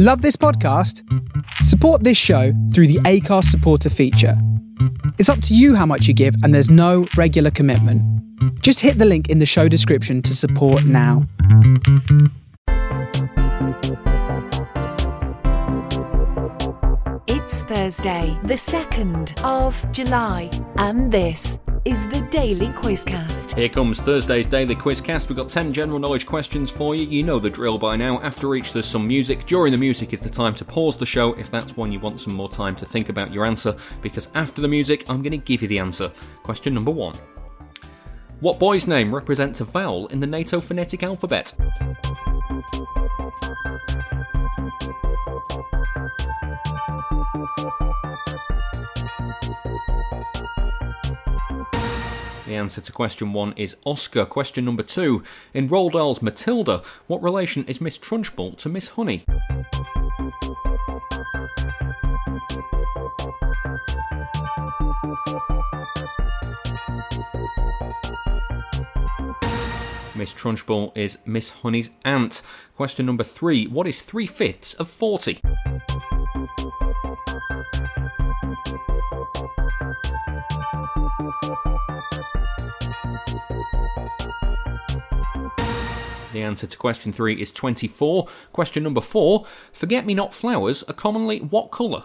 Love this podcast? Support this show through the Acast supporter feature. It's up to you how much you give, and there's no regular commitment. Just hit the link in the show description to support now. It's Thursday, the 2nd of July, and this is the Daily Quizcast. Here comes Thursday's Daily Quizcast. We've got 10 general knowledge questions for you. You know the drill by now. After each, there's some music. During the music is the time to pause the show if that's when you want some more time to think about your answer, because after the music, I'm going to give you the answer. Question number one What boy's name represents a vowel in the NATO phonetic alphabet? The answer to question one is Oscar. Question number two. In Roald Dahl's Matilda, what relation is Miss Trunchbull to Miss Honey? Miss Trunchbull is Miss Honey's aunt. Question number three. What is three fifths of 40? The answer to question three is 24. Question number four Forget me not flowers are commonly what colour?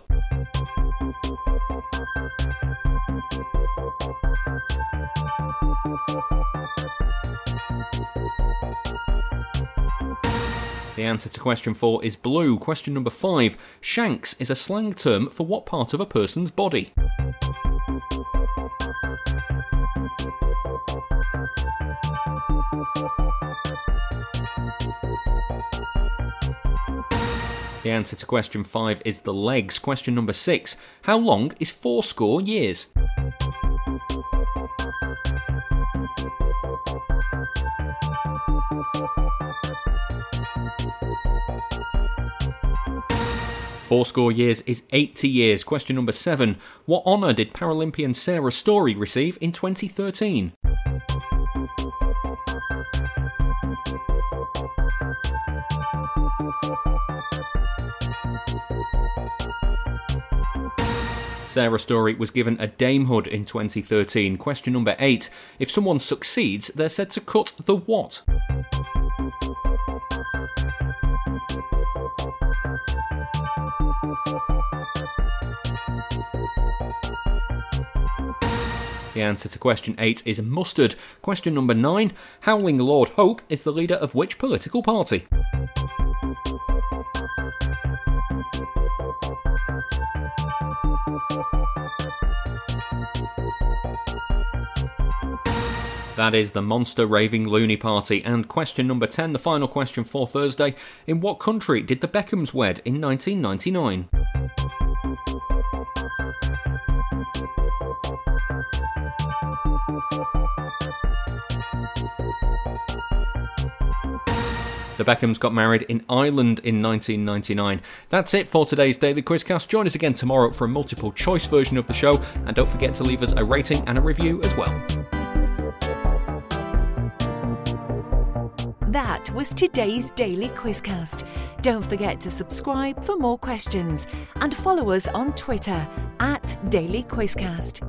The answer to question four is blue. Question number five Shanks is a slang term for what part of a person's body? The answer to question five is the legs. Question number six How long is fourscore years? Fourscore years is 80 years. Question number seven What honour did Paralympian Sarah Storey receive in 2013? Sarah Storey was given a damehood in 2013. Question number eight. If someone succeeds, they're said to cut the what? The answer to question 8 is mustard. Question number 9 Howling Laud Hope is the leader of which political party? That is the Monster Raving Loony Party. And question number 10, the final question for Thursday. In what country did the Beckhams wed in 1999? The Beckhams got married in Ireland in 1999. That's it for today's Daily Quizcast. Join us again tomorrow for a multiple choice version of the show, and don't forget to leave us a rating and a review as well. That was today's Daily Quizcast. Don't forget to subscribe for more questions and follow us on Twitter at Daily Quizcast.